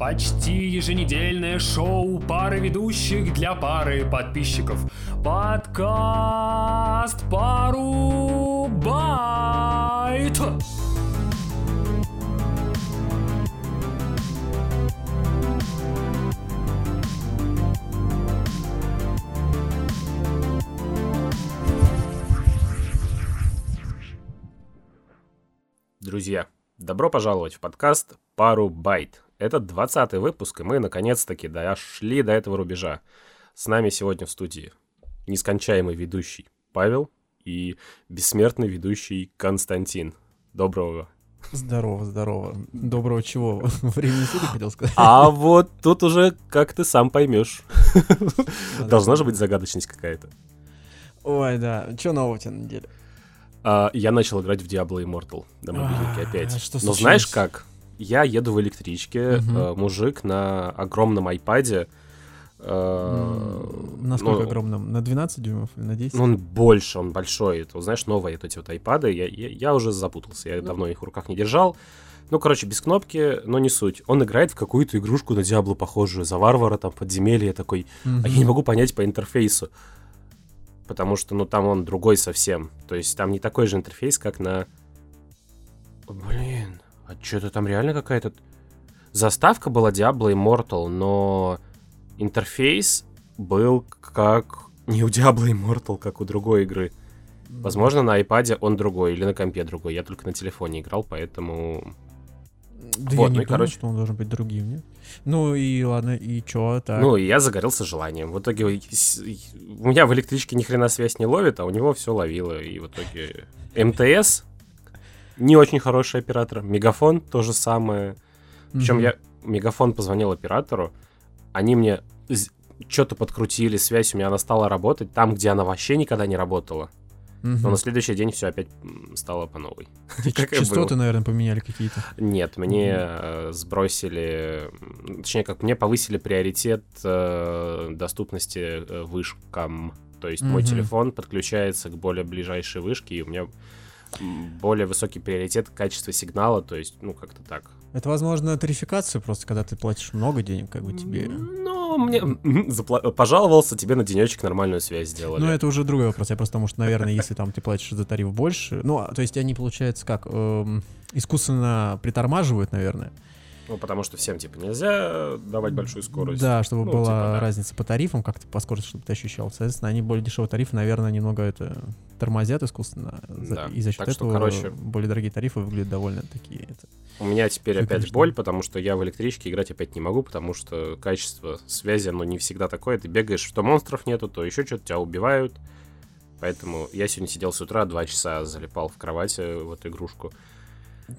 Почти еженедельное шоу пары ведущих для пары подписчиков. Подкаст Пару Байт. Друзья, добро пожаловать в подкаст «Пару байт». Это 20 выпуск, и мы наконец-таки дошли до этого рубежа. С нами сегодня в студии нескончаемый ведущий Павел и бессмертный ведущий Константин. Доброго. Здорово, здорово. Доброго чего? Времени суток хотел сказать. А вот тут уже как ты сам поймешь. Должна же быть загадочность какая-то. Ой, да. Что нового у тебя на неделе? А, я начал играть в Diablo Immortal на мобильнике А, опять. что Но случилось? знаешь как? Я еду в электричке, Мгм. э, мужик на огромном айпаде. э, М, Насколько ну, огромным? На 12 дюймов или на 10? Ну, он больше, он большой. Это, знаешь, новые вот эти вот айпады. Я, я, я уже запутался. Я давно их в руках не держал. Ну, короче, без кнопки, но не суть. Он играет в какую-то игрушку на Диабло похожую. За варвара, там, подземелье такой. А я не могу понять по интерфейсу. Потому что, ну, там он другой совсем. То есть там не такой же интерфейс, как на... Блин, а что-то там реально какая-то... Заставка была Diablo Immortal, но интерфейс был как... Не у Diablo Immortal, как у другой игры. Возможно, на iPad он другой или на компе другой. Я только на телефоне играл, поэтому... Да вот, я не ну думаю, короче. что он должен быть другим, нет? Ну и ладно, и чё, так? Ну, и я загорелся желанием. В итоге у меня в электричке ни хрена связь не ловит, а у него все ловило. И в итоге МТС не очень хороший оператор. Мегафон то же самое. Причем Мгм. я Мегафон позвонил оператору, они мне что-то подкрутили, связь у меня она стала работать там, где она вообще никогда не работала. Мгм. Но на следующий день все опять стало по новой. Частоты, наверное, поменяли какие-то. Нет, мне э, сбросили, точнее, как мне повысили приоритет э, доступности э, вышкам. То есть мой Мгм. телефон подключается к более ближайшей вышке, и у меня более высокий приоритет качества сигнала, то есть, ну, как-то так. Это, возможно, тарификация просто, когда ты платишь много денег, как бы тебе... Ну, мне запла- пожаловался, тебе на денечек нормальную связь сделали. Ну, это уже другой вопрос. Я просто потому что, наверное, если там ты платишь за тариф больше, ну, а, то есть они, получается, как, эм, искусственно притормаживают, наверное. Ну, потому что всем, типа, нельзя давать большую скорость. Да, чтобы Ну, была типа, да. разница по тарифам, как-то по скорости, чтобы ты ощущал. Соответственно, они более дешевые тарифы, наверное, немного это тормозят искусственно. Да. И за счет Так что, этого короче- более дорогие тарифы выглядят довольно такие. это. У меня теперь Всё, опять конечно. боль, потому что я в электричке играть опять не могу, потому что качество связи, оно не всегда такое. Ты бегаешь, что монстров нету, то еще что-то тебя убивают. Поэтому я сегодня сидел с утра, два часа залипал в кровати в эту игрушку.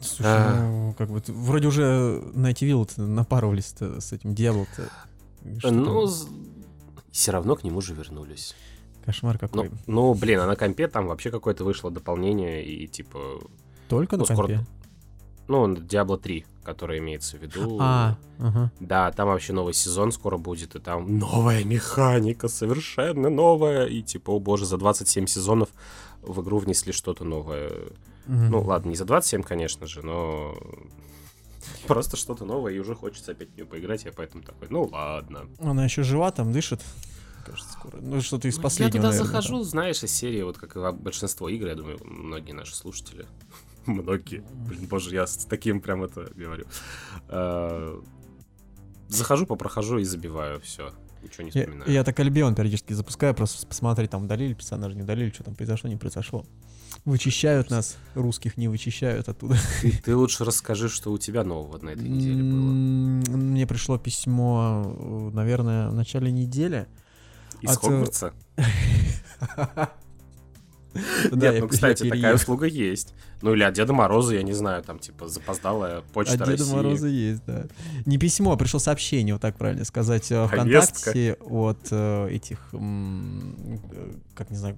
Слушай, А. ну, как бы, вроде уже на эти виллы напарывались с этим. Что ну, все равно к нему же вернулись. Кошмар Ну, какой. ну, блин, а на компе там вообще какое-то вышло дополнение, и типа... Только ну, на скоро- компе? Ну, Diablo 3, которая имеется в виду. А, ага. Да, там вообще новый сезон скоро будет, и там новая механика, совершенно новая. И типа, о боже, за 27 сезонов в игру внесли что-то новое. Ну, ладно, не за 27, конечно же, но просто что-то новое, и уже хочется опять в нее поиграть, я поэтому такой, ну ладно. Она еще жива там, дышит. Кажется, скоро. Ну, что-то из я последнего, туда наверное, захожу, знаешь, из серии, вот как и во- большинство игр, я думаю, многие наши слушатели, многие, блин, боже, я с таким прям это говорю. Э, Захожу, попрохожу и забиваю, все, ничего не Я, вспоминаю. я так Альбион периодически запускаю, просто посмотреть, там удалили персонажа, не удалили, что там произошло, не произошло. Вычищают нас, русских не вычищают оттуда. Ты, ты лучше расскажи, что у тебя нового на этой неделе было. Мне пришло письмо, э, наверное, в начале недели. Из от, э, Хогвартса? Да, Нет, ну, кстати, такая услуга есть. Ну, или от Деда Мороза, я не знаю, там, типа, запоздалая почта От Деда России. Мороза есть, да. Не письмо, а пришло сообщение, вот так правильно сказать, э. ВКонтакте от э, этих, м, как не знаю,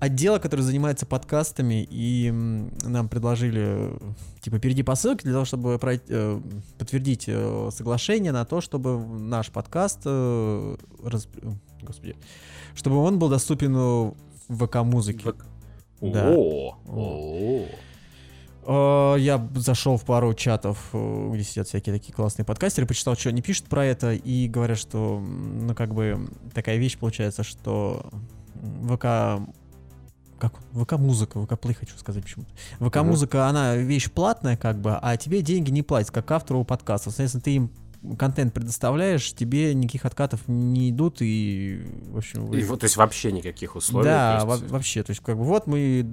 отдела, который занимается подкастами, и м, нам предложили, типа, перейди по ссылке для того, чтобы пройти, э, подтвердить э, соглашение на то, чтобы наш подкаст, э, раз- господи, чтобы он был доступен в ВК-музыке. В- Да. О, о. Э, Я зашел в пару чатов, э, где сидят всякие такие классные подкастеры, почитал, что они пишут про это, и говорят, что, ну, как бы, такая вещь получается, что ВК... Как? ВК-музыка, ВК-плей хочу сказать почему-то. ВК-музыка, она вещь платная, как бы, а тебе деньги не платят, как автору подкаста. Соответственно, ты им контент предоставляешь, тебе никаких откатов не идут, и, в общем... вы- И то есть вообще никаких условий. да, во- вообще, то есть как бы вот мы,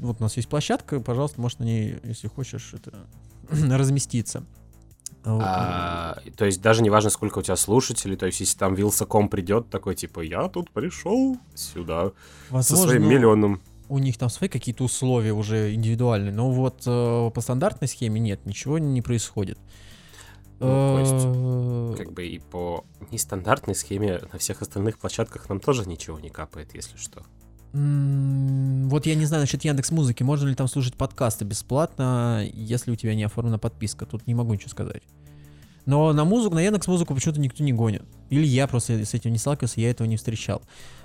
вот у нас есть площадка, пожалуйста, можешь на ней, если хочешь, это разместиться. А, то есть даже не важно, сколько у тебя слушателей, то есть если там Вилсаком придет такой, типа, я тут пришел сюда со Возможно, своим миллионом. у них там свои какие-то условия уже индивидуальные, но вот э, по стандартной схеме нет, ничего не происходит. Ну, Как бы и по нестандартной схеме на всех остальных площадках нам тоже ничего не капает, если что. Вот я не знаю насчет Яндекс Музыки, можно ли там слушать подкасты бесплатно, если у тебя не оформлена подписка. Тут не могу ничего сказать. Но на музыку, на Яндекс Музыку почему-то никто не гонит. Или я просто с этим не сталкивался, я этого не встречал.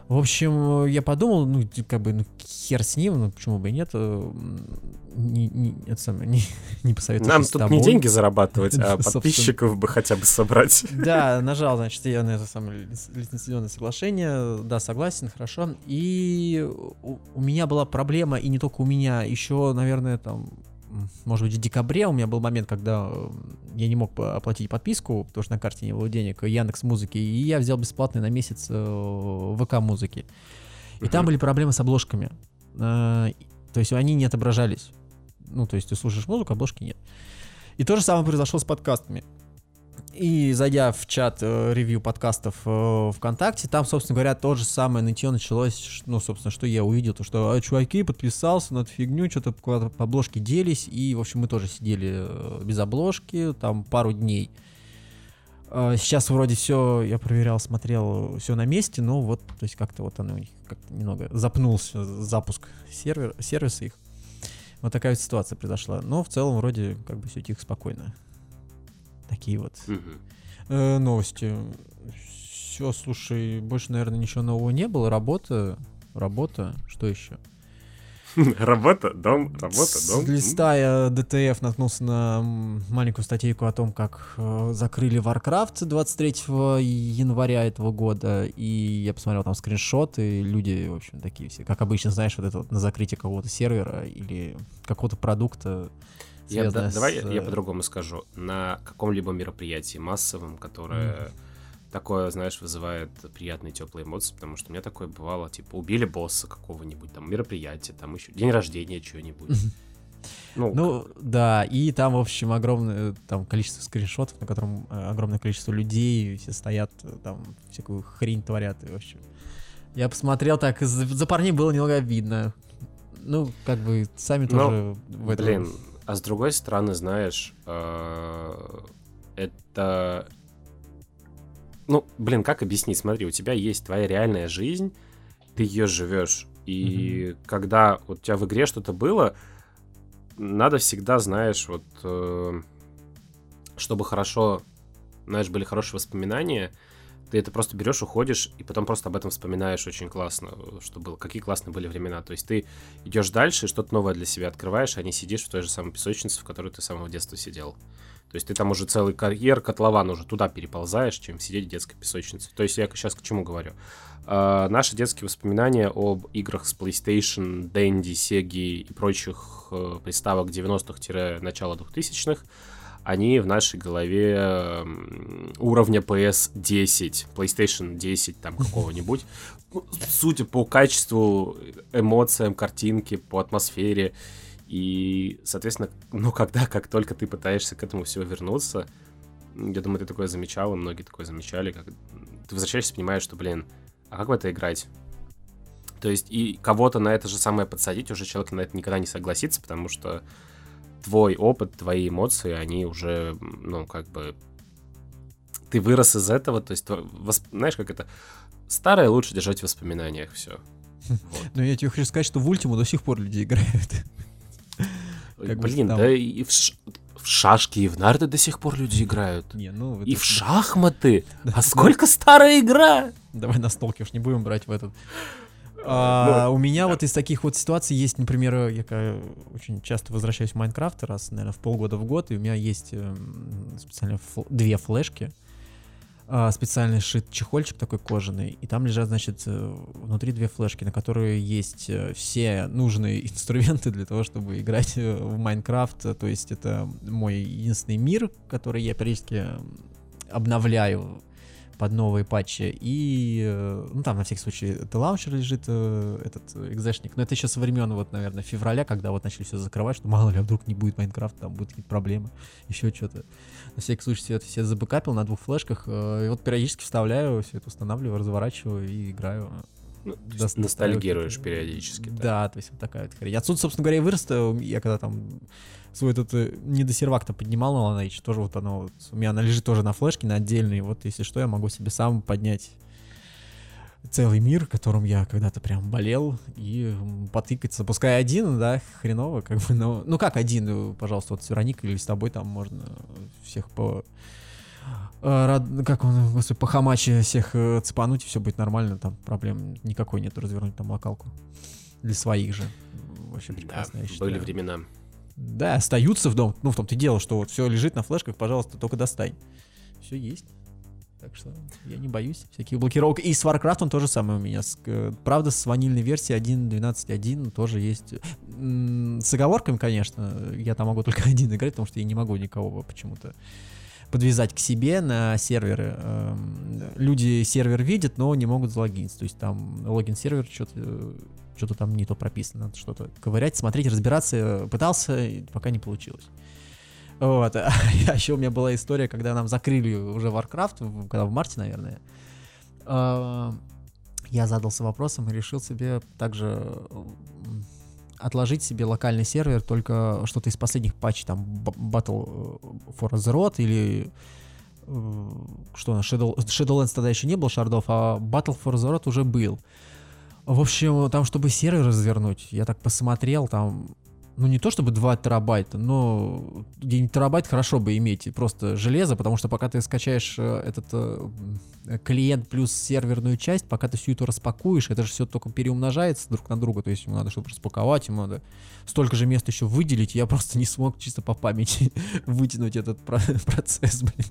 В общем, э, я подумал, ну, как бы, ну, хер с ним, ну, почему бы и нет. э, Не, не, это самое, не, не посоветуюсь Нам тут не деньги зарабатывать, а подписчиков бы хотя бы собрать. Да, нажал, значит, я на это самое лиц- лицензионное соглашение. Да, согласен, хорошо. И у, меня была проблема, и не только у меня, еще, наверное, там, может быть, в декабре у меня был момент, когда э, я не мог оплатить подписку, потому что на карте не было денег, Яндекс Музыки, и я взял бесплатный на месяц э, ВК Музыки. И там Мгм. были проблемы с обложками. Э, То есть они не отображались. Ну, то есть ты слушаешь музыку, обложки нет. И то же самое произошло с подкастами. И зайдя в чат э, ревью подкастов э, ВКонтакте, там, собственно говоря, то же самое нытье началось, ну, собственно, что я увидел, то что а, чуваки подписался на эту фигню, что-то куда-то по обложке делись, и, в общем, мы тоже сидели э, без обложки, там, пару дней. Э, Сейчас вроде все, я проверял, смотрел, все на месте, но вот, то есть как-то вот оно у них как-то немного запнулся запуск сервер, сервиса их. Вот такая вот ситуация произошла. Но в целом вроде как бы все тихо, спокойно. Такие вот э, новости. Все, слушай, больше, наверное, ничего нового не было. Работа, работа, что еще? Работа, дом, работа, дом. Листая ДТФ, наткнулся на маленькую статейку о том, как э, закрыли Warcraft 23 января этого года, и я посмотрел там скриншоты, люди, в общем, такие все, как обычно, знаешь, вот это вот на закрытие какого-то сервера или какого-то продукта, Я, да- связанное давай с, я э, по-другому скажу. На каком-либо мероприятии массовом, которое такое, знаешь, вызывает приятные теплые эмоции, потому что у меня такое бывало, типа, убили босса какого-нибудь, там, мероприятие, там еще день рождения чего-нибудь. Ну, Ну, да, и там, в общем, огромное там количество скриншотов, на котором э, огромное количество людей, все стоят, э, там всякую хрень творят, и, в общем. Я посмотрел так, за, за парней было немного обидно. Ну, как бы, сами Ну, тоже в этом... Блин, а с другой стороны, знаешь, э, это... Ну, блин, как объяснить? Смотри, у тебя есть твоя реальная жизнь, ты ее живешь, и когда вот у тебя в игре что-то было, надо всегда, знаешь, вот, э, чтобы хорошо, знаешь, были хорошие воспоминания, ты это просто берешь, уходишь, и потом просто об этом вспоминаешь очень классно, что было, какие классные были времена. То есть ты идешь дальше, что-то новое для себя открываешь, а не сидишь в той же самой песочнице, в которой ты с самого детства сидел. То есть ты там уже целый карьер, котлован уже туда переползаешь, чем сидеть в детской песочнице. То есть я сейчас к чему говорю? А, наши детские воспоминания об играх с PlayStation, Dendy, Sega и прочих э, приставок 90-х-начала 2000-х, они в нашей голове уровня PS10, PlayStation 10 там какого-нибудь. Ну, Судя по качеству, эмоциям, картинке, по атмосфере. И, соответственно, ну, когда, как только ты пытаешься к этому всего вернуться, я думаю, ты такое замечал, и многие такое замечали, как ты возвращаешься понимаешь, что, блин, а как в это играть? То есть и кого-то на это же самое подсадить, уже человек на это никогда не согласится, потому что твой опыт, твои эмоции, они уже, ну, как бы... Ты вырос из этого, то есть, восп- знаешь, как это... Старое лучше держать в воспоминаниях, все. Но я тебе хочу сказать, что в Ультиму до сих пор люди играют. Блин, да и в, шашки, и в нарды до сих пор люди играют. Не, ну... И в шахматы. Да, А сколько старая игра? Давай на столке уж не будем брать в этот... А, Ну, у меня да. вот из таких вот ситуаций есть, например, я очень часто возвращаюсь в Майнкрафт раз, наверное, в полгода в год, и у меня есть эм, специально фл- две флешки, а, специально сшит чехольчик такой кожаный, и там лежат, значит, э, внутри две флешки, на которые есть э, все нужные инструменты для того, чтобы играть э, в Майнкрафт. То есть это мой единственный мир, который я периодически э, обновляю под новые патчи. И, э, ну, там, на всякий случай, это лаунчер лежит, э, этот экзешник. Но это еще со времен, вот, наверное, февраля, когда вот начали все закрывать, что мало ли, а вдруг не будет Майнкрафта, там будут какие-то проблемы, еще что-то. На всякий случай все это все забэкапил на двух флешках. э, И вот периодически вставляю, все это устанавливаю, разворачиваю и играю. Ну, то есть Дос- ностальгируешь периодически. Да, то есть вот такая вот хрень. Отсюда, собственно говоря, и вырос я когда там свой этот э, недосервак-то поднимал на Lineage, тоже вот оно вот, у меня она лежит тоже на флешке, на отдельной, вот если что, я могу себе сам поднять целый мир, которым я когда-то прям болел, и потыкаться. Пускай один, да, хреново, как бы, но... Ну как один, э, пожалуйста, вот с Вероникой или с тобой там можно всех по... э, рад- Как он, господи, по хамаче всех цепануть, и все будет нормально, там проблем никакой нет развернуть там локалку. Для своих же. Вообще Да, прекрасно, я были считаю. времена. Да, остаются в дом. Ну, в том-то и дело, что вот все лежит на флешках, пожалуйста, только достань. Все есть. Так что я не боюсь всяких блокировок. И с Warcraft тоже самое у меня. Э, правда, с ванильной версии 1.12.1 тоже есть. С оговорками, конечно. Я там могу только один играть, потому что я не могу никого почему-то подвязать к себе на серверы. Эм, Люди сервер видят, но не могут залогиниться. То есть там логин-сервер что-то что-то там не то прописано, надо что-то ковырять, смотреть, разбираться. Э, Пытался, пока не получилось. Вот. А еще у меня была история, когда нам закрыли уже Warcraft, когда в марте, наверное. Я задался вопросом и решил себе также м, отложить себе локальный сервер, только что-то из последних патчей, там, Battle for Azeroth или э, что, Shadow, Shadowlands тогда еще не был шардов, а Battle for Azeroth уже был. В общем, там, чтобы сервер развернуть, я так посмотрел, там, ну не то чтобы 2 терабайта, но где-нибудь терабайт хорошо бы иметь, просто железо, потому что пока ты скачаешь э, этот э, клиент плюс серверную часть, пока ты всю эту распакуешь, это же все только переумножается друг на друга, то есть ему надо что-то распаковать, ему надо столько же места еще выделить, я просто не смог чисто по памяти вытянуть этот про- процесс, блин.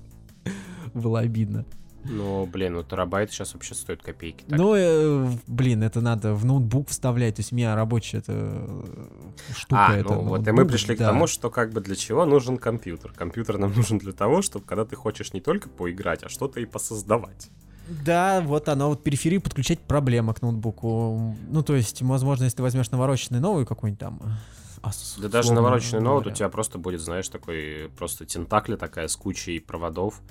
Было обидно. Но, блин, ну терабайт сейчас вообще стоит копейки. так. Ну, э, блин, это надо в ноутбук вставлять. То есть у меня рабочая эта э, штука. а, это ну вот и мы ноутбук, пришли к да. тому, что как бы для чего нужен компьютер. Компьютер нам нужен для того, чтобы когда ты хочешь не только поиграть, а что-то и посоздавать. Да, вот оно, вот периферию подключать проблема к ноутбуку. Ну, то есть, возможно, если ты возьмешь навороченный новый какой-нибудь там... Asus, Да даже навороченный ноут у тебя просто будет, знаешь, такой просто тентакля такая с кучей проводов.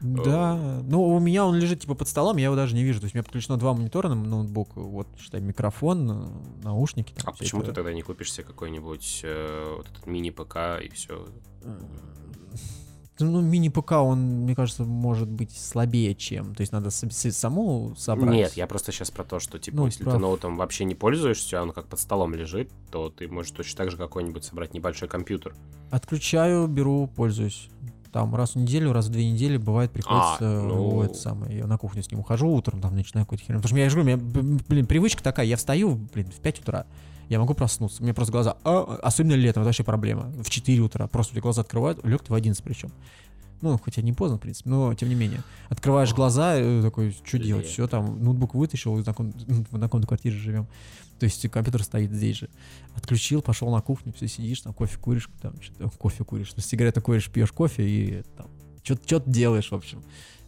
Да, ну у меня он лежит типа под столом, я его даже не вижу. То есть у меня подключено два монитора на ноутбук, вот, считай, микрофон, э, наушники. там А почему это. ты тогда не купишь себе какой-нибудь э, вот этот мини-ПК и все? Ну, мини-ПК, он, мне кажется, может быть слабее, чем. То есть надо саму собрать. Нет, я просто сейчас про то, что, типа, Ну, если прав. ты ноутом вообще не пользуешься, а он как под столом лежит, то ты можешь точно так же какой-нибудь собрать небольшой компьютер. Отключаю, беру, пользуюсь. Там раз в неделю, раз в две недели бывает приходится А, ну. это самое, я на кухню с ним ухожу утром, там начинаю какой-то херню. Потому что я же говорю, у меня, блин, привычка такая, я встаю, блин, в 5 утра, я могу проснуться, у меня просто глаза, а, особенно летом, это вообще проблема, в 4 утра, просто у тебя глаза открывают, лег ты в 11 причем. Ну, хотя не поздно, в принципе, но тем не менее. Открываешь глаза, э, такой, что делать? Все, там, ноутбук вытащил, в знакомой квартире живем. То есть компьютер стоит здесь же. Отключил, пошел на кухню, все сидишь, там кофе куришь, там что-то, кофе куришь, ну, сигарету куришь, пьешь кофе и там что-то делаешь, в общем.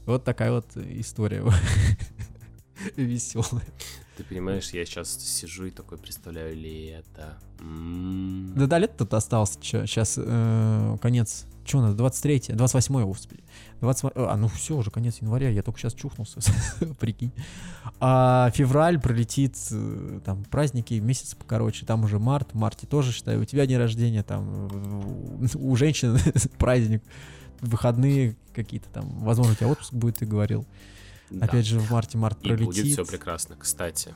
Вот такая вот история веселая. Ты понимаешь, я сейчас сижу и такой представляю лето. Да, да, лет тут осталось. Сейчас конец. Что у нас? 23 28 господи. 20, а, ну все, уже конец января, я только сейчас чухнулся, прикинь. А февраль пролетит, э, там, праздники, месяц покороче, там уже март, в марте тоже, считаю, у тебя день рождения, там, у женщин праздник, выходные какие-то там, возможно, у тебя отпуск будет, ты говорил. Да. Опять же, в марте март И пролетит. будет все прекрасно. Кстати,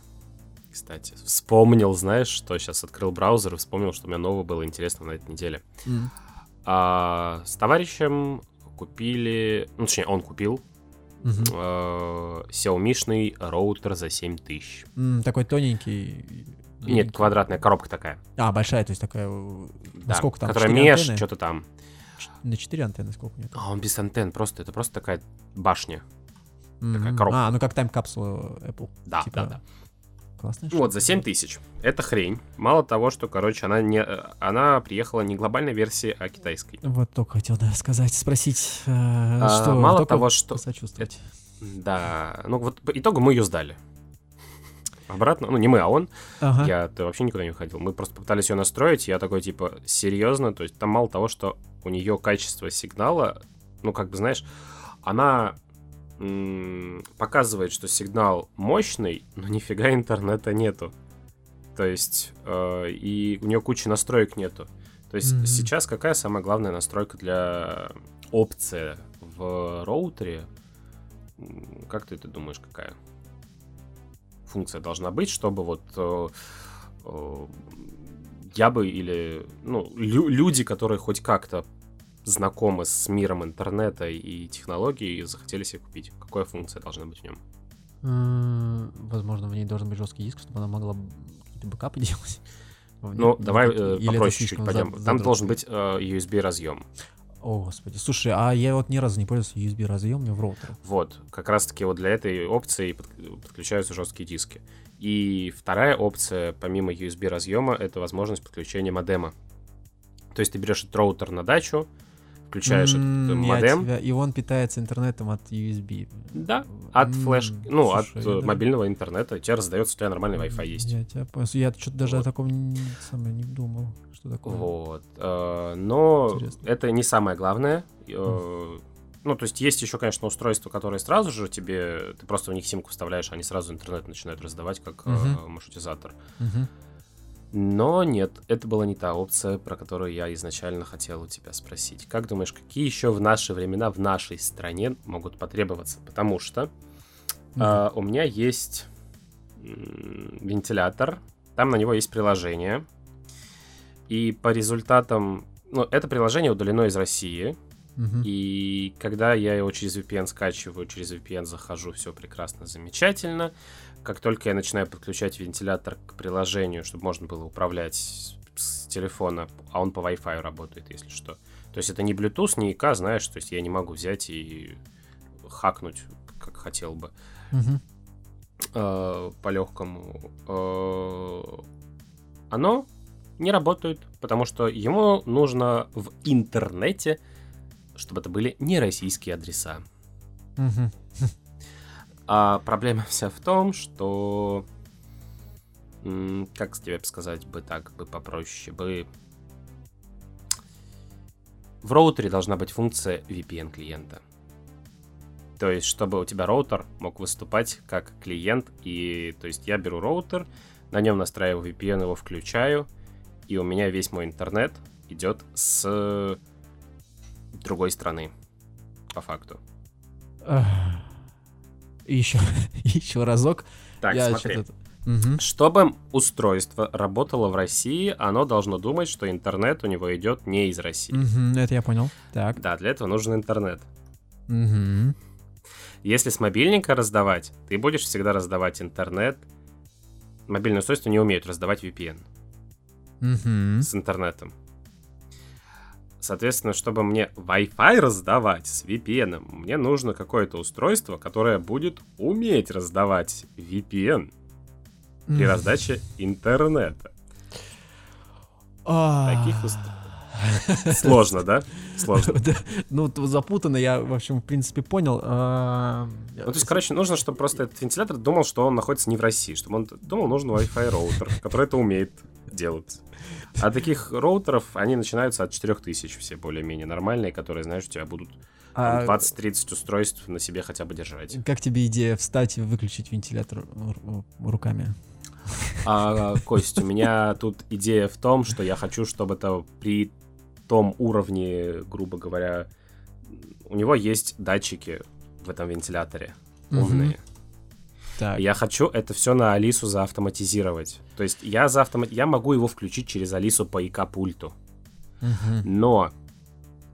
кстати, вспомнил, знаешь, что сейчас открыл браузер и вспомнил, что у меня нового было интересно на этой неделе. М. А, с товарищем купили, ну, точнее, он купил Мгм. э, Xiaomi-шный роутер за 7 тысяч. М, Такой тоненький. Нет, квадратная коробка такая. А, большая, то есть такая... э, Да, сколько там? которая меж, что-то там. На 4 антенны сколько у нее? А он без антенн, просто, это просто такая башня. Мгм. коробка. А, ну как тайм-капсула Apple. Да, Типа, да, да. Классная Вот, за 7 тысяч. Это хрень. Мало того, что, короче, она, не, э, она приехала не глобальной версии, а китайской. Вот только хотел, да, сказать, спросить, э, А, что... мало того, что... Посочувствовать. Да, ну вот по итогу мы ее сдали. Обратно, ну не мы, а он. Ага. Я то вообще никуда не уходил. Мы просто попытались ее настроить. Я такой, типа, серьезно. То есть там мало того, что у нее качество сигнала, ну, как бы, знаешь, она показывает, что сигнал мощный, но нифига интернета нету. То есть, э, и у нее кучи настроек нету. То есть Мгм. сейчас какая самая главная настройка для опции в роутере? Как ты это думаешь, какая? функция должна быть, чтобы вот э, э, я бы или ну, лю- люди, которые хоть как-то знакомы с миром интернета и технологий, захотели себе купить. Какая функция должна быть в нем? Возможно, в ней должен быть жесткий диск, чтобы она могла какие-то бэкапы делать. Ну, давай э, попроще чуть пойдем. зад- Там должен быть э, USB разъем. О, господи. Слушай, а я вот ни разу не пользовался USB разъемами в роутере. Вот, как раз-таки вот для этой опции под- подключаются жесткие диски. И вторая опция, помимо USB разъема, это возможность подключения модема. То есть ты берешь этот роутер на дачу, включаешь этот э, М, я модем, тебя- И он питается интернетом от USB. Да, от М, флеш, ну, слушай, от даже- мобильного интернета. У тебя раздается, у тебя нормальный Wi-Fi есть. Я тебя. Я что-то даже Вот. о таком не, самое, не думал. Что такое? Вот. э, Но Интересно. это не самое главное. Э, Ну, то есть есть еще, конечно, устройства, которые сразу же тебе... Ты просто в них симку вставляешь, они сразу интернет начинают раздавать, как э, Мгм. маршрутизатор. Мгм. Но нет, это была не та опция, про которую я изначально хотел у тебя спросить. Как думаешь, какие еще в наши времена, в нашей стране могут потребоваться? Потому что а, у меня есть вентилятор, там на него есть приложение. И по результатам... Ну, это приложение удалено из России. Мгм. И когда я его через VPN скачиваю, через VPN захожу, все прекрасно, замечательно. Как только я начинаю подключать вентилятор к приложению, чтобы можно было управлять с, телефона, а он по Wi-Fi работает, если что. То есть это не Bluetooth, не ИК, знаешь, то есть я не могу взять и хакнуть, как хотел бы, э, по-легкому. оно не работает, потому что ему нужно в интернете чтобы это были не российские адреса. А проблема вся в том, что... Как тебе сказать бы так, бы попроще, бы... В роутере должна быть функция VPN клиента. То есть, чтобы у тебя роутер мог выступать как клиент, и то есть я беру роутер, на нем настраиваю VPN, его включаю, и у меня весь мой интернет идет с другой страны, по факту. Еще, еще разок. Так, Я смотри. Мгм. Чтобы устройство работало в России, оно должно думать, что интернет у него идет не из России. Мгм, Это я понял. Так. Да, для этого нужен интернет. Мгм. Если с мобильника раздавать, ты будешь всегда раздавать интернет. Мобильные устройства не умеют раздавать VPN Мгм. с интернетом. Соответственно, чтобы мне Wi-Fi раздавать с VPN, мне нужно какое-то устройство, которое будет уметь раздавать VPN при Мгм. раздаче интернета. А. Таких уст- Сложно, да? Сложно. Ну, запутанно, я, в общем, в принципе, понял. А, Ну, то есть, короче, нужно, чтобы просто этот вентилятор думал, что он находится не в России, чтобы он думал, нужен Wi-Fi роутер, который это умеет делать. А таких роутеров, они начинаются от 4000 все более-менее нормальные, которые, знаешь, у тебя будут а 20-30 устройств на себе хотя бы держать. Как тебе идея встать и выключить вентилятор ру- руками? А, Кость, у меня тут идея в том, что я хочу, чтобы это при том уровне, грубо говоря, у него есть датчики в этом вентиляторе умные. Мгм. Так. Я хочу это все на Алису заавтоматизировать. То есть я, заавтома... я могу его включить через Алису по ИК-пульту. Мгм. Но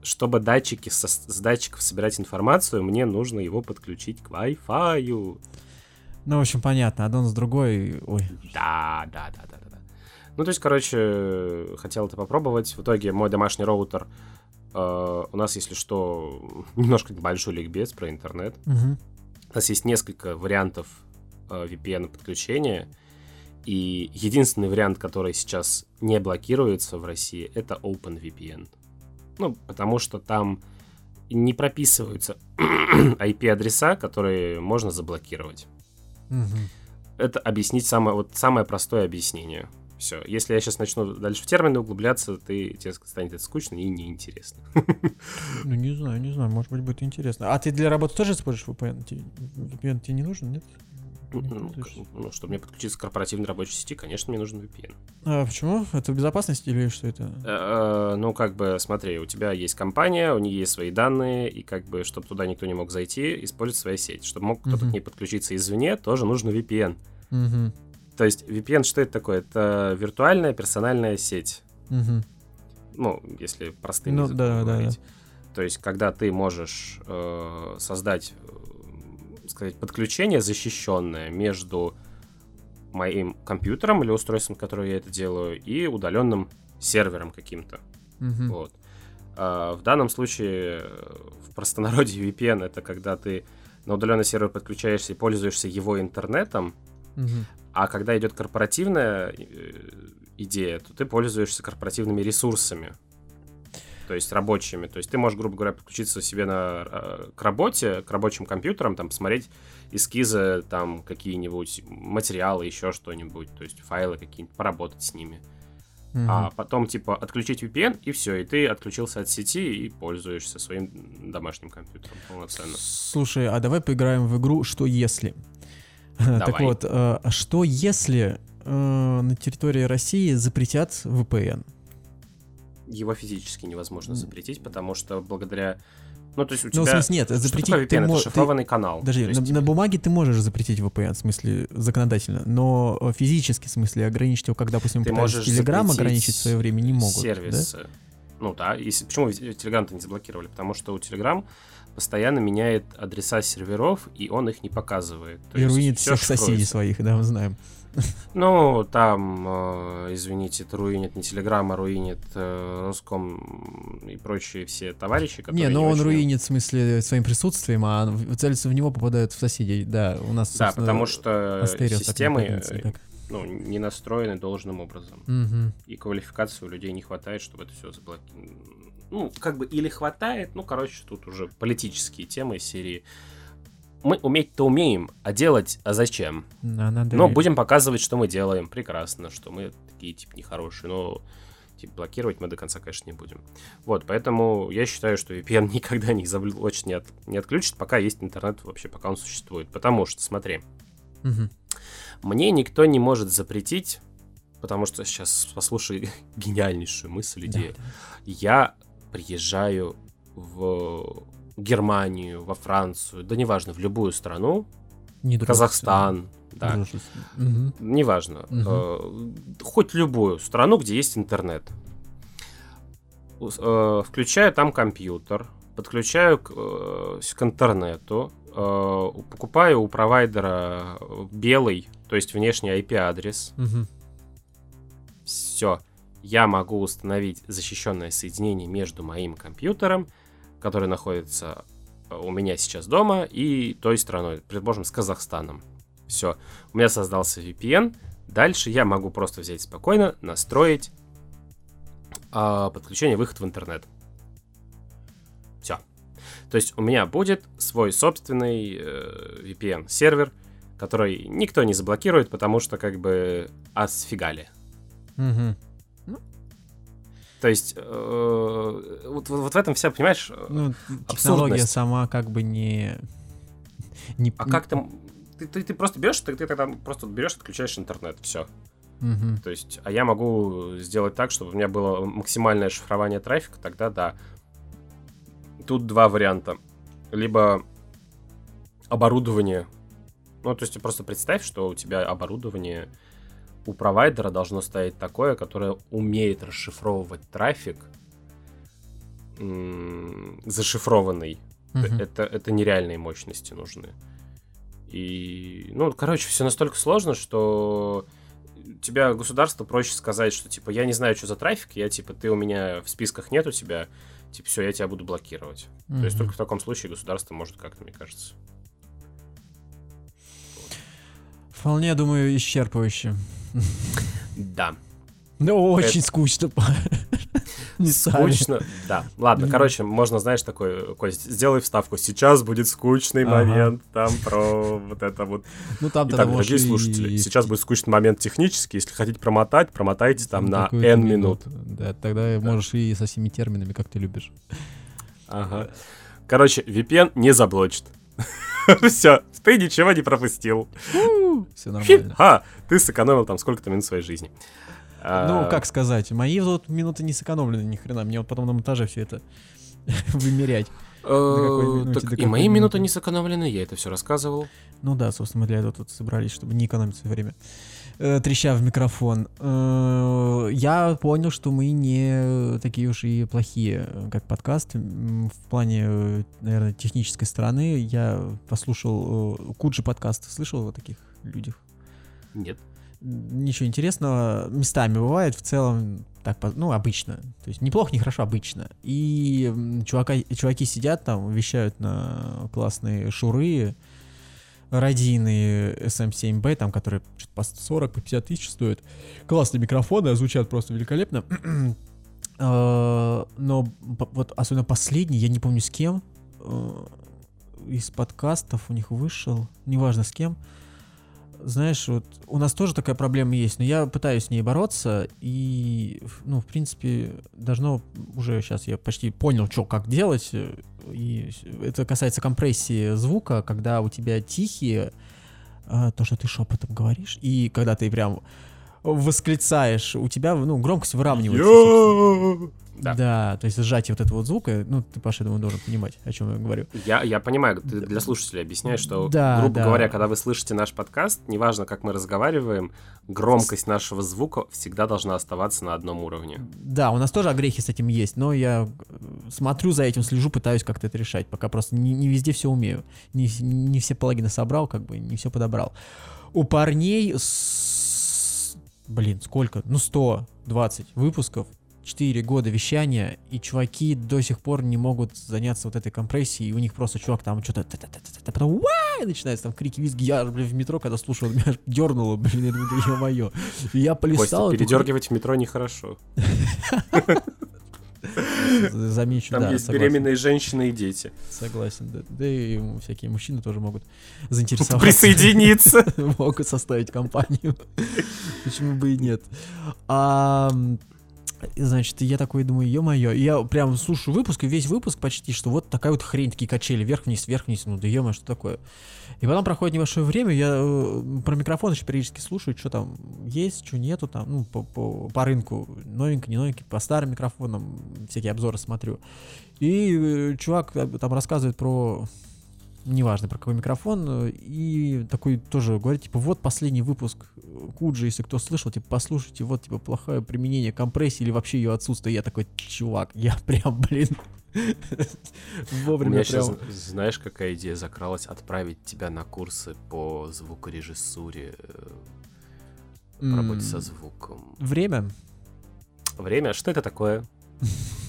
чтобы датчики со, с датчиков собирать информацию, мне нужно его подключить к Wi-Fi. Ну, в общем, понятно. Аддон с другой... Ой. Да, да, да, да, да. Ну, то есть, короче, хотел это попробовать. В итоге мой домашний роутер... Э, у нас, если что, немножко большой ликбез про интернет. Мгм. У нас есть несколько вариантов э, VPN подключения. И единственный вариант, который сейчас не блокируется в России, это OpenVPN. Ну, потому что там не прописываются IP-адреса, которые можно заблокировать. Мгм. Это объяснить самое, вот самое простое объяснение. Все. Если я сейчас начну дальше в термины углубляться, ты, тебе станет это скучно и неинтересно. Ну, не знаю, не знаю, может быть, будет интересно. А ты для работы тоже используешь VPN? VPN тебе не нужен, нет? Ну, ну, чтобы мне подключиться к корпоративной рабочей сети, конечно, мне нужен VPN. А почему? Это безопасность или что это? Э, Ну, как бы, смотри, у тебя есть компания, у нее есть свои данные, и как бы, чтобы туда никто не мог зайти, использовать своя сеть. Чтобы мог кто-то к ней подключиться извне, тоже нужно VPN. То есть VPN что это такое? Это виртуальная персональная сеть. Ну, если простым Ну, языком да, да, говорить. То есть, когда ты можешь э, создать, э, сказать, подключение защищенное между моим компьютером или устройством, которое я это делаю, и удаленным сервером каким-то. Мгм. Вот. А, в данном случае э, в простонародье VPN это когда ты на удаленный сервер подключаешься и пользуешься его интернетом, Мгм. а когда идет корпоративная э, идея, то ты пользуешься корпоративными ресурсами. То есть рабочими. То есть ты можешь, грубо говоря, подключиться себе на, э, к работе, к рабочим компьютерам, там, посмотреть эскизы, там, какие-нибудь материалы, еще что-нибудь, то есть файлы какие-нибудь, поработать с ними. Мгм. А потом, типа, отключить VPN, и все, и ты отключился от сети и пользуешься своим домашним компьютером полноценно. Слушай, а давай поиграем в игру «Что если?». Так Давай. вот, э, что если э, на территории России запретят VPN? Его физически невозможно запретить, потому что благодаря... Ну, то есть у Ну, в тебя... смысле, нет, запретить ты VPN? мо- Это ты- шифрованный канал. Подожди, То есть на, на бумаге ты можешь запретить VPN, в смысле законодательно, но э, физически, в смысле, ограничить его, как, допустим, Ты можешь Telegram ограничить в свое время, не могут. да? сервисы. Ну да, если, почему Telegram-то не заблокировали? Потому что у Telegram постоянно меняет адреса серверов, и он их не показывает. То И руинит всех соседей своих, да, мы знаем. Ну, там, э, извините, это руинит не Telegram, а руинит э, Роском и прочие все товарищи, которые... Не, но он очень- руинит, в смысле, своим присутствием, а целится в него попадают в соседей. Да, у нас, Да, потому что системы э, как. ну, не настроены должным образом. Мгм. И квалификации у людей не хватает, чтобы это все заблокировать. Ну, как бы или хватает, ну, короче, тут уже политические темы из серии. Мы уметь-то умеем, а делать, а зачем? Да, надо Но будем показывать, что мы делаем. Прекрасно, что мы такие, типа, нехорошие, но типа, блокировать мы до конца, конечно, не будем. Вот, поэтому я считаю, что VPN никогда не заблочит, не, от- не отключит, пока есть интернет вообще, пока он существует. Потому что, смотри, Мгм. мне никто не может запретить, потому что сейчас послушай гениальнейшую мысль, Да, идею. да. Я приезжаю в Германию, во Францию, да неважно, в любую страну, Недружественно. Казахстан, да. Мгм. неважно, Мгм. э, хоть любую страну, где есть интернет. Э, Включаю там компьютер, подключаю к, э, к интернету, э, покупаю у провайдера э, белый, то есть внешний IP-адрес. Мгм. Все. Я могу установить защищенное соединение между моим компьютером, который находится э, у меня сейчас дома, и той страной, предположим, с Казахстаном. Все. У меня создался VPN. Дальше я могу просто взять спокойно, настроить а, подключение выход в интернет. Все. То есть у меня будет свой собственный э, VPN-сервер, который никто не заблокирует, потому что как бы асфигали. Мгм. То есть э, вот, вот- в этом вся, понимаешь, э, Ну, технология сама как бы не... не а как там... Ты, ты, ты просто берешь, ты, ты тогда просто берешь, отключаешь интернет, все. Мгм. То есть, а я могу сделать так, чтобы у меня было максимальное шифрование трафика, тогда да. Тут два варианта. Либо оборудование. Ну, то есть, просто представь, что у тебя оборудование у провайдера должно стоять такое, которое умеет расшифровывать трафик м, зашифрованный. Мгм. Это, это нереальные мощности нужны. И, ну, короче, все настолько сложно, что тебя государство проще сказать, что, типа, я не знаю, что за трафик, я, типа, ты у меня в списках нет у тебя, типа, все, я тебя буду блокировать. То есть только в таком случае государство может как-то, мне кажется. Вполне, думаю, исчерпывающе. Да. Ну, очень скучно. Не. Скучно, да. Ладно, короче, можно, знаешь, такой, Кость, сделай вставку. Сейчас будет скучный Ага. момент, там про вот это вот. Ну, там Итак, дорогие и- слушатели, сейчас будет скучный момент технический. Если хотите промотать, промотайте там на такую-то N минут. Да, тогда можешь и со всеми терминами, как ты любишь. Ага. Короче, VPN не заблочит. Все, ты ничего не пропустил. Все нормально. Ха, ты сэкономил там сколько-то минут своей жизни. А, Ну, как сказать, мои вот минуты не сэкономлены ни хрена. Мне вот потом на монтаже все это вымерять. э, так и мои минуты? минуты не сэкономлены, я это все рассказывал. Ну да, собственно, мы для этого тут собрались, чтобы не экономить свое время. Э, Треща в микрофон. Э, Я понял, что мы не такие уж и плохие, как подкаст. В плане, э, наверное, технической стороны. Я послушал э, Куджи подкаст. Слышал о таких людях? Нет. Ничего интересного. Местами бывает, в целом, так, ну, обычно. То есть неплохо, не хорошо, обычно. И чувака, чуваки сидят там, вещают на классные шуры, радийные SM7B, там, которые что-то по 40, по 50 тысяч стоят. Классные микрофоны, звучат просто великолепно. Э, Но вот особенно последний, я не помню с кем, э, из подкастов у них вышел, неважно с кем, знаешь, вот у нас тоже такая проблема есть, но я пытаюсь с ней бороться, и, ну, в принципе, должно уже сейчас я почти понял, что как делать, и это касается компрессии звука, когда у тебя тихие, а, то, что ты шепотом говоришь, и когда ты прям восклицаешь, у тебя, ну, громкость выравнивается. Да. Да. то есть сжатие вот этого вот звука, ну, ты, Паша, я думаю, должен понимать, о чем я говорю. Я, я понимаю, ты для слушателей объясняешь, что, Да, грубо да. говоря, когда вы слышите наш подкаст, неважно, как мы разговариваем, громкость нашего звука всегда должна оставаться на одном уровне. Да, у нас тоже огрехи с этим есть, но я э, смотрю за этим, слежу, пытаюсь как-то это решать, пока просто не, не везде все умею. Не, не все плагины собрал, как бы, не все подобрал. У парней, с- блин, сколько? Ну, 120 выпусков, 4 года вещания, и чуваки до сих пор не могут заняться вот этой компрессией, и у них просто чувак там что-то, та-та-та-та-та, потом «Уа!» и начинается там крики, визги, я, блин, в метро, когда слушал, меня дернуло, блин, я думаю, ё-моё. Я Костя, полистал, эту передергивать в метро нехорошо. замечу, Там да, есть согласен. беременные женщины и дети. Согласен, да. Да и всякие мужчины тоже могут заинтересоваться. Присоединиться. Могут составить компанию. Почему бы и нет. А, Значит, я такой думаю, ё-моё, я прям слушаю выпуск, и весь выпуск почти, что вот такая вот хрень, такие качели, вверх-вниз, вверх-вниз, ну да ё что такое. И потом проходит небольшое время, я э, про микрофон еще периодически слушаю, что там есть, что нету там, ну, по, по, по рынку, новенько, не новенько, по старым микрофонам, всякие обзоры смотрю. И э, чувак э, там рассказывает про неважно про какой микрофон, и такой тоже говорит, типа, вот последний выпуск Куджи, если кто слышал, типа, послушайте, вот, типа, плохое применение компрессии или вообще ее отсутствие. Я такой, чувак, я прям, блин, У вовремя сейчас, прям... знаешь, какая идея закралась? Отправить тебя на курсы по звукорежиссуре, э, работе со звуком. Время? Время? Что это такое?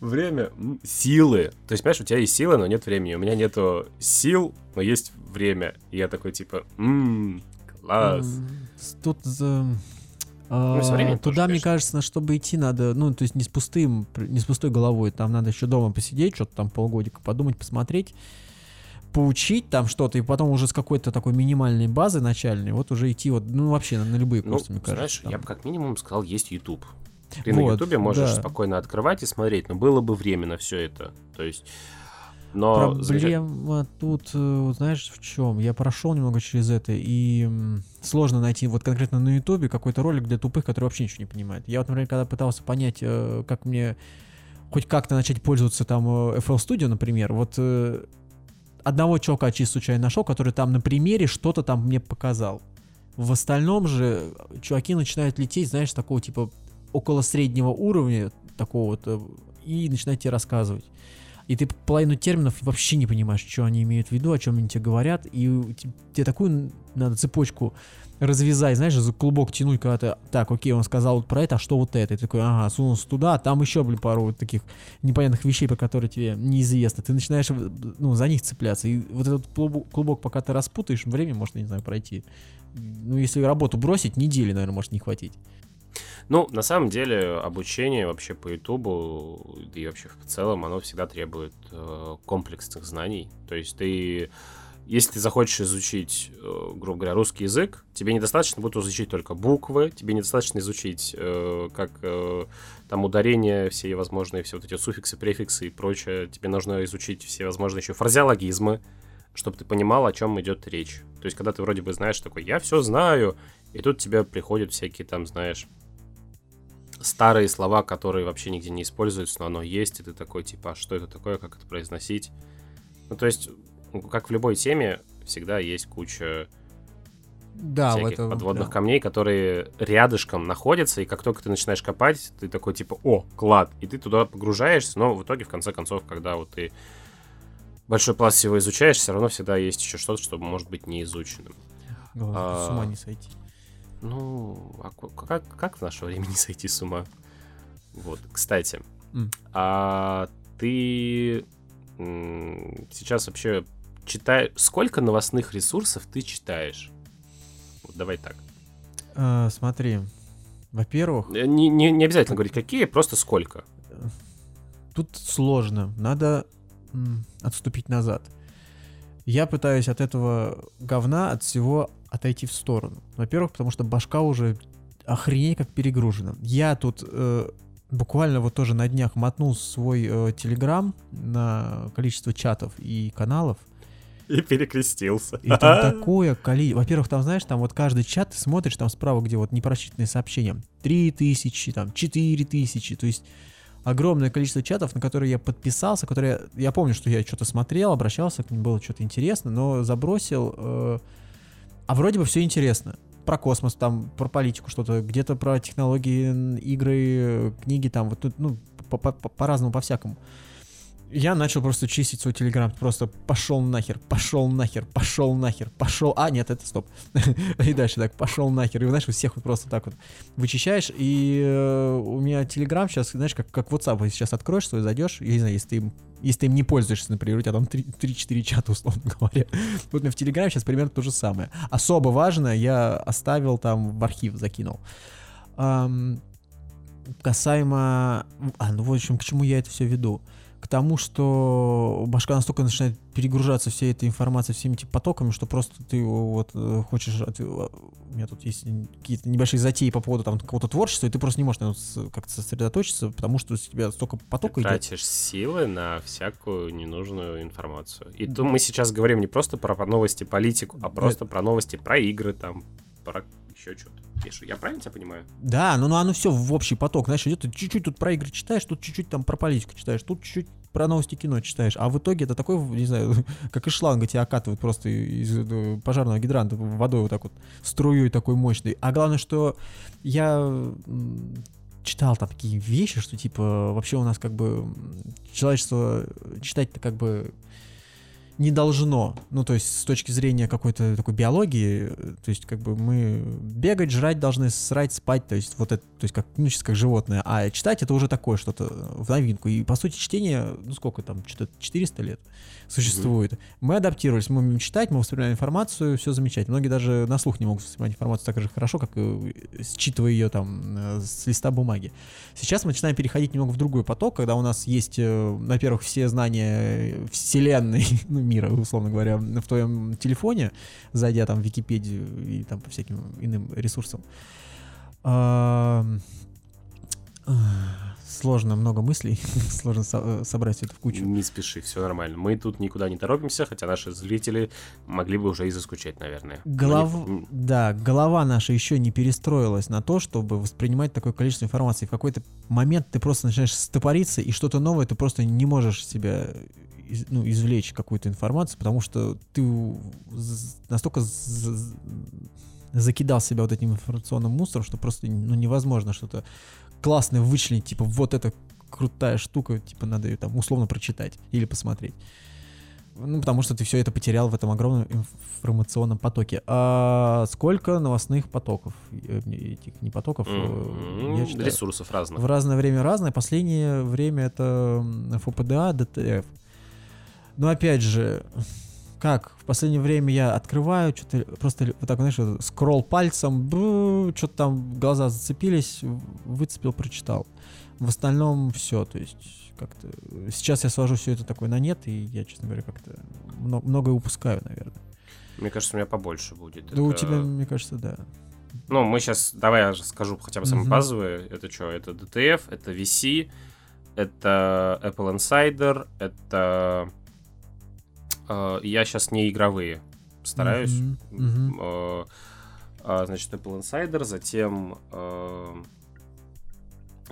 Время. Силы. То есть, понимаешь, у тебя есть силы, но нет времени. У меня нету сил, но есть время. И я такой, типа, ммм, класс. Тут... а, Ну, тоже, Туда, мне конечно. кажется, чтобы идти надо, ну, то есть не с пустым, не с пустой головой, там надо еще дома посидеть, что-то там полгодика подумать, посмотреть, поучить там что-то, и потом уже с какой-то такой минимальной базы начальной, вот уже идти вот, ну, вообще на, на любые Ну, курсы, мне кажется. знаешь, я бы как минимум сказал, есть YouTube. Ты на Вот, Ютубе можешь да. спокойно открывать и смотреть, но было бы время на все это. То есть, но Проблема тут, э, знаешь, в чем? Я прошел немного через это, и сложно найти вот конкретно на Ютубе какой-то ролик для тупых, который вообще ничего не понимает. Я вот, например, когда пытался понять, э, как мне хоть как-то начать пользоваться там э, FL Studio, например, вот одного чувака чисто случайно нашел, который там на примере что-то там мне показал. В остальном же чуваки начинают лететь, знаешь, такого типа около среднего уровня, такого вот, э, и начинают тебе рассказывать. И ты половину терминов вообще не понимаешь, что они имеют в виду, о чем они тебе говорят, и тебе такую надо цепочку развязать, знаешь, за клубок тянуть, когда ты, так, окей, он сказал вот про это, а что вот это? И ты такой, ага, сунулся туда, а там еще, блин, пару вот таких непонятных вещей, про которые тебе неизвестно. Ты начинаешь, ну, за них цепляться. И вот этот клубок пока ты распутаешь, время может, не знаю, пройти. Ну, если работу бросить, недели, наверное, может не хватить. Ну, на самом деле, обучение вообще по Ютубу и вообще в целом, оно всегда требует э, комплексных знаний. То есть ты если ты захочешь изучить, э, грубо говоря, русский язык, тебе недостаточно будет изучить только буквы, тебе недостаточно изучить э, как э, там ударения, все возможные, все вот эти суффиксы, префиксы и прочее. Тебе нужно изучить все возможные еще фразеологизмы, чтобы ты понимал, о чем идет речь. То есть, когда ты вроде бы знаешь такой, я все знаю, и тут тебе приходят всякие там, знаешь, старые слова, которые вообще нигде не используются, но оно есть, и ты такой, типа, а что это такое, как это произносить? Ну, то есть, как в любой теме, всегда есть куча да, всяких этом, подводных да. камней, которые рядышком находятся, и как только ты начинаешь копать, ты такой типа, о, клад, и ты туда погружаешься, но в итоге, в конце концов, когда вот ты большой пласт всего изучаешь, все равно всегда есть еще что-то, что может быть не изученным. Главное, а, с ума не сойти. Ну, а как, как в наше время не сойти с ума? Вот, кстати, mm. а ты сейчас вообще читаешь... Сколько новостных ресурсов ты читаешь? Вот давай так. А, смотри, во-первых... Э, не, не, не обязательно говорить, какие, просто сколько. Тут сложно. Надо отступить назад. Я пытаюсь от этого говна, от всего отойти в сторону. Во-первых, потому что башка уже охренеть как перегружена. Я тут э, буквально вот тоже на днях мотнул свой э, телеграм на количество чатов и каналов. И перекрестился. И там такое количество. Во-первых, там, знаешь, там вот каждый чат ты смотришь, там справа, где вот непрочитанные сообщения. Три тысячи, там, четыре тысячи. То есть огромное количество чатов, на которые я подписался, которые... Я помню, что я что-то смотрел, обращался к ним, было что-то интересно, но забросил... Э, а вроде бы все интересно. Про космос, там, про политику что-то, где-то про технологии, игры, книги, там, вот, ну, по-разному, по-всякому. По я начал просто чистить свой телеграм. Просто пошел нахер, пошел нахер, пошел нахер, пошел. А, нет, это стоп. и дальше так, пошел нахер. И, знаешь, всех вот просто так вот вычищаешь. И э, у меня телеграм сейчас, знаешь, как, как WhatsApp. Вот сейчас откроешь свой, зайдешь. Я не знаю, если ты им если ты им не пользуешься, например, у тебя там 3-4 чата, условно говоря. Вот у меня в Телеграме сейчас примерно то же самое. Особо важно, я оставил там в архив, закинул. Um, касаемо... А, ну, в общем, к чему я это все веду? К тому, что башка настолько начинает перегружаться всей этой информацией, всеми этими потоками, что просто ты вот э, хочешь... От... У меня тут есть какие-то небольшие затеи по поводу там какого-то творчества, и ты просто не можешь как-то сосредоточиться, потому что у тебя столько потока ты идет. тратишь силы на всякую ненужную информацию. И то мы сейчас говорим не просто про новости политику, а просто да. про новости про игры, там, про еще что-то. Я правильно тебя понимаю? Да, ну, ну оно все в общий поток, знаешь, идет, ты чуть-чуть тут про игры читаешь, тут чуть-чуть там про политику читаешь, тут чуть-чуть про новости кино читаешь, а в итоге это такой, не знаю, как из шланга тебя окатывают просто из э, пожарного гидранта водой вот так вот, струей такой мощной. А главное, что я читал там такие вещи, что типа вообще у нас как бы человечество читать-то как бы не должно. Ну, то есть, с точки зрения какой-то такой биологии, то есть, как бы мы бегать, жрать должны, срать, спать, то есть, вот это, то есть, как, ну, сейчас как животное. А читать это уже такое что-то в новинку. И, по сути, чтение, ну, сколько там, что-то 400 лет существует. Mm-hmm. Мы адаптировались, мы умеем читать, мы воспринимаем информацию, все замечательно. Многие даже на слух не могут воспринимать информацию так же хорошо, как считывая ее там э, с листа бумаги. Сейчас мы начинаем переходить немного в другой поток, когда у нас есть, э, во-первых, все знания вселенной, ну, мира, условно говоря, в твоем телефоне, зайдя там в Википедию и там по всяким иным ресурсам сложно, много мыслей, сложно со- э, собрать это в кучу. Не спеши, все нормально. Мы тут никуда не торопимся, хотя наши зрители могли бы уже и заскучать, наверное. Голов... Не... Да, голова наша еще не перестроилась на то, чтобы воспринимать такое количество информации. В какой-то момент ты просто начинаешь стопориться, и что-то новое ты просто не можешь себя из, ну, извлечь какую-то информацию, потому что ты настолько закидал себя вот этим информационным мусором, что просто ну, невозможно что-то классное вычленить, типа вот это крутая штука, типа надо ее там условно прочитать или посмотреть. Ну, потому что ты все это потерял в этом огромном информационном потоке. А сколько новостных потоков? Э, этих не потоков, М, я считаю, Ресурсов разных. в разное время разное. Последнее время это ФПДА, ДТФ. Но опять же, как в последнее время я открываю, что-то просто вот так, знаешь, скролл пальцем, что-то там глаза зацепились, выцепил, прочитал. В остальном все, то есть как-то сейчас я свожу все это такое на нет, и я, честно говоря, как-то мно- многое упускаю, наверное. Мне кажется, у меня побольше будет. Да у Это- тебя, мне кажется, да. Ну, мы сейчас, давай я скажу хотя бы самые Мгм. базовые. Это что? Это DTF, это VC, это Apple Insider, это... э, я сейчас не игровые стараюсь. Э, а, значит, Apple Insider, затем... э,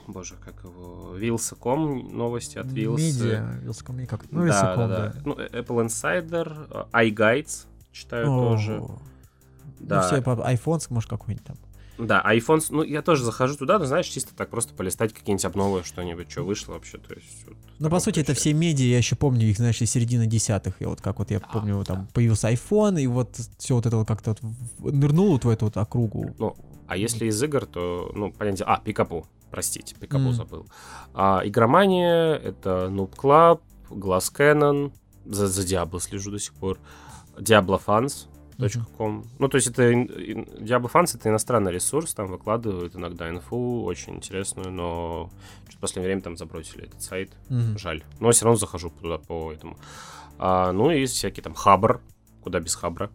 Боже, как его... Вилса.ком, новости от Вилса. Медиа, Вилсаком, как? Ну, да, Вилсаком, да, да. Ну, Apple Insider, iGuides читаю О, тоже. Ну, Да. все по iPhone, может, какой-нибудь там. Да, iPhone, ну, я тоже захожу туда, но, знаешь, чисто так просто полистать какие-нибудь обновы, что-нибудь, что вышло вообще, то есть... вот Ну, по сути, это все медиа, я еще помню их, знаешь, из середины десятых. И вот как вот я помню, там появился iPhone, и вот все вот это вот как-то вот нырнуло в эту вот округу. Ну, а если из игр, то, ну, понятие... А, Пикапу, простите, Пикапу Мгм. забыл. А, Игромания, это Noob Club, Glass Cannon, за, за Diablo слежу до сих пор, Diablo Fans, .com. Ну, то есть это Diablo Fans это иностранный ресурс, там выкладывают иногда инфу, очень интересную, но в последнее время там забросили этот сайт. Мгм. Жаль. Но все равно захожу туда по этому. А, ну и всякие там хабр, куда без хабра,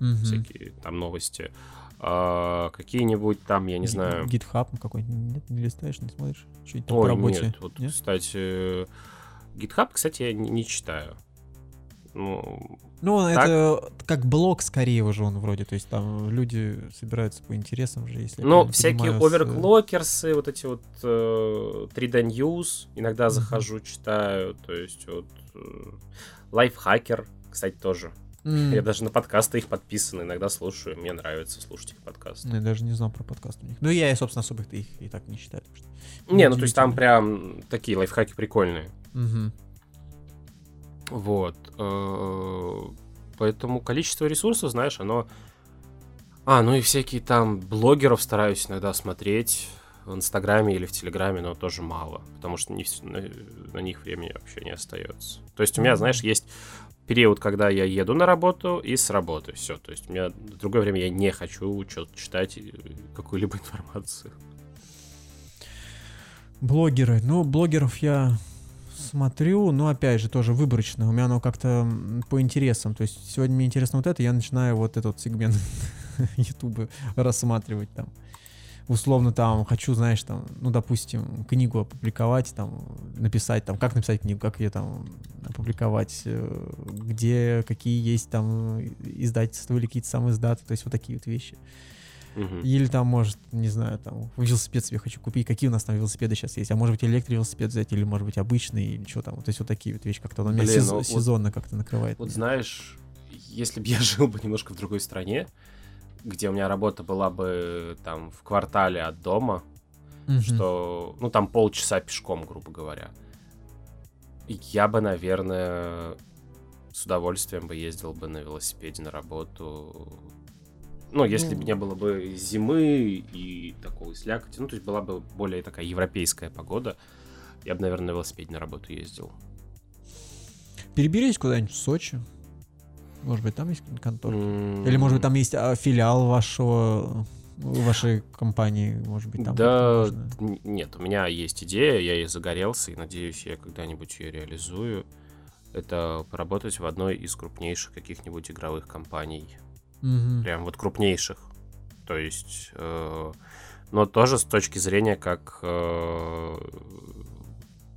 Мгм. всякие там новости. А, какие-нибудь там, я не знаю. GitHub какой-нибудь, нет, не листаешь, не смотришь? Что-нибудь там по работе? нет, вот, Нет? кстати, GitHub, кстати, я не, не читаю. Ну, Ну, Так. это как блог скорее уже он вроде, то есть там люди собираются по интересам же, если ну всякие понимаю, с, э, оверклокерсы, вот эти вот э, 3D News, иногда захожу, читаю, то есть вот э, лайфхакер, кстати, тоже. м, Я даже на подкасты их подписан, иногда слушаю, мне нравится слушать их подкасты. ну, Я даже не знал про подкаст у них. Ну, я, собственно, особо их и, так не читаю. так что- Не, ну то есть там прям такие лайфхаки прикольные. Мгм. Вот. э, Поэтому количество ресурсов, знаешь, оно... А, ну и всякие там блогеров стараюсь иногда смотреть в Инстаграме или в Телеграме, но тоже мало, потому что не на, на них времени вообще не остается. То есть у меня, знаешь, есть период, когда я еду на работу и с работы, все. То есть у меня в другое время я не хочу что-то читать, какую-либо информацию. Блогеры. Ну, блогеров я смотрю, но опять же, тоже выборочно. У меня оно как-то по интересам. То есть сегодня мне интересно вот это, я начинаю вот этот сегмент Ютуба рассматривать там. Условно там хочу, знаешь, там, ну, допустим, книгу опубликовать, там, написать, там, как написать книгу, как ее там опубликовать, э, где, какие есть там издательства или какие-то сам издаты, то есть вот такие вот вещи. Мгм. Или там, может, не знаю, там, велосипед себе хочу купить. Какие у нас там велосипеды сейчас есть? А может быть, электровелосипед взять, или, может быть, обычный, или что там. То есть вот такие вот вещи как-то он меня Блин, сез- ну вот- сезонно как-то накрывает. Вот меня. знаешь, если бы я жил бы немножко в другой стране, где у меня работа была бы там в квартале от дома, Мгм. что, ну, там полчаса пешком, грубо говоря, я бы, наверное, с удовольствием бы ездил бы на велосипеде на работу. Ну, если бы не было бы зимы и такого слякоти, ну, то есть была бы более такая европейская погода, я бы, наверное, на велосипеде на работу ездил. Переберись куда-нибудь в Сочи. Может быть, там есть конторы? М, Или, может быть, там есть а, филиал вашего вашей компании, может быть, там да, нет, у меня есть идея, я ей загорелся, и надеюсь, я когда-нибудь ее реализую. Это поработать в одной из крупнейших каких-нибудь игровых компаний. Мгм. Прям вот крупнейших. То есть, э, но тоже с точки зрения как э,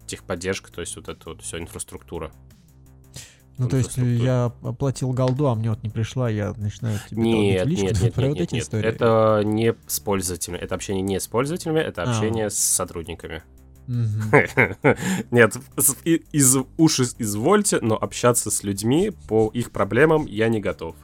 техподдержка, то есть вот это вот все инфраструктура. Ну, то есть инфраструктуре. я оплатил голду, а мне вот не пришла, я начинаю тебе Нет, личку нет, нет, про нет, вот эти нет. истории. Это не с пользователями, это общение не с пользователями, это А. общение с сотрудниками. Нет, из уши извольте, но общаться с людьми по их проблемам я не готов.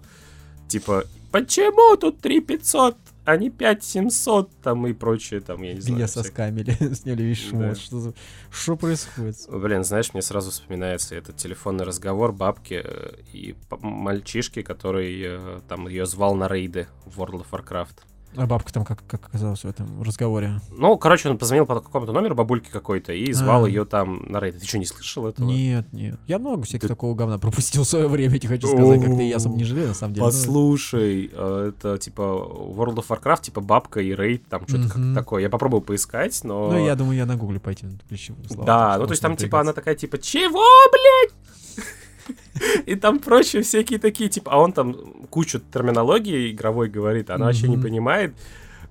Типа, почему тут 3500 они 5700 там и прочее, там, я не знаю. Меня соскамили, сняли весь Да. Что, за- что происходит? Блин, знаешь, мне сразу вспоминается этот телефонный разговор бабки э, и мальчишки, который э, там ее звал на рейды в World of Warcraft. А бабка там как, как оказалась в этом разговоре? Ну, короче, он позвонил по какому-то номеру бабульки какой-то и звал А. ее там на рейды. Ты что, не слышал этого? Нет, нет. Я много всяких Да- такого говна пропустил в свое время, я тебе хочу сказать, как-то я сам не жалею, на самом деле. Послушай, э, это типа World of Warcraft, типа бабка и рейд, там что-то как такое. Я попробую поискать, но... Ну, я думаю, я на гугле пойти слова, Да, ну то есть там типа она такая типа чего, блядь? И там прочие всякие такие, типа, а он там кучу терминологии игровой говорит, она вообще не понимает.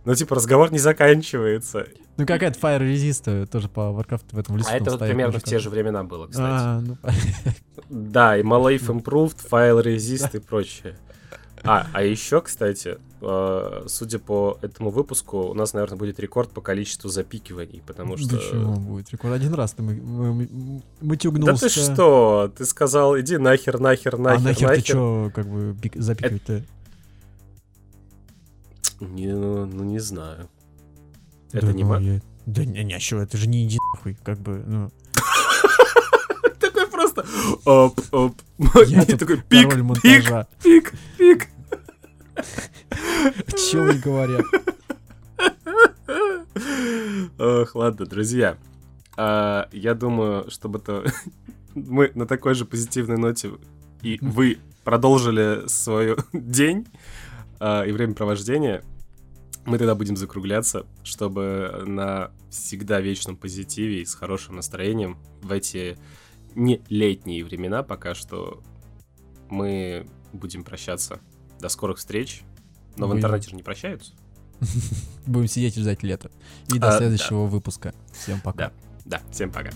Но, типа, разговор не заканчивается. Ну, какая-то Fire Resist э, тоже по Warcraft в этом лесу. А это вот примерно в те же времена было, кстати. А, ну, Да, и Malave Improved, File Resist и прочее. А, а еще, кстати, судя по этому выпуску, у нас, наверное, будет рекорд по количеству запикиваний, потому что... Да чего будет? Рекорд один раз ты мы, мы, мы- Да матюгнулся. ты что? Ты сказал, иди нахер, нахер, А нахер, нахер, нахер. ты чё, как бы, пик- запикивать-то? Не, ну, ну, не знаю. Да Это не ну, ма- я- Да не, не, а чё, это же не иди нахуй, как бы, ну. Такой просто оп, оп. Я такой пик, пик, пик, пик. Чё они говорят? Ох, ладно, друзья. А, Я думаю, чтобы это мы на такой же позитивной ноте и вы продолжили свой день а, и времяпровождение, мы тогда будем закругляться, чтобы на всегда вечном позитиве и с хорошим настроением в эти не летние времена пока что мы будем прощаться. До скорых встреч. Но в Вы- интернете же не прощаются. Будем сидеть и ждать лета. И до А, да. следующего выпуска. Всем пока. Да. Да, всем пока.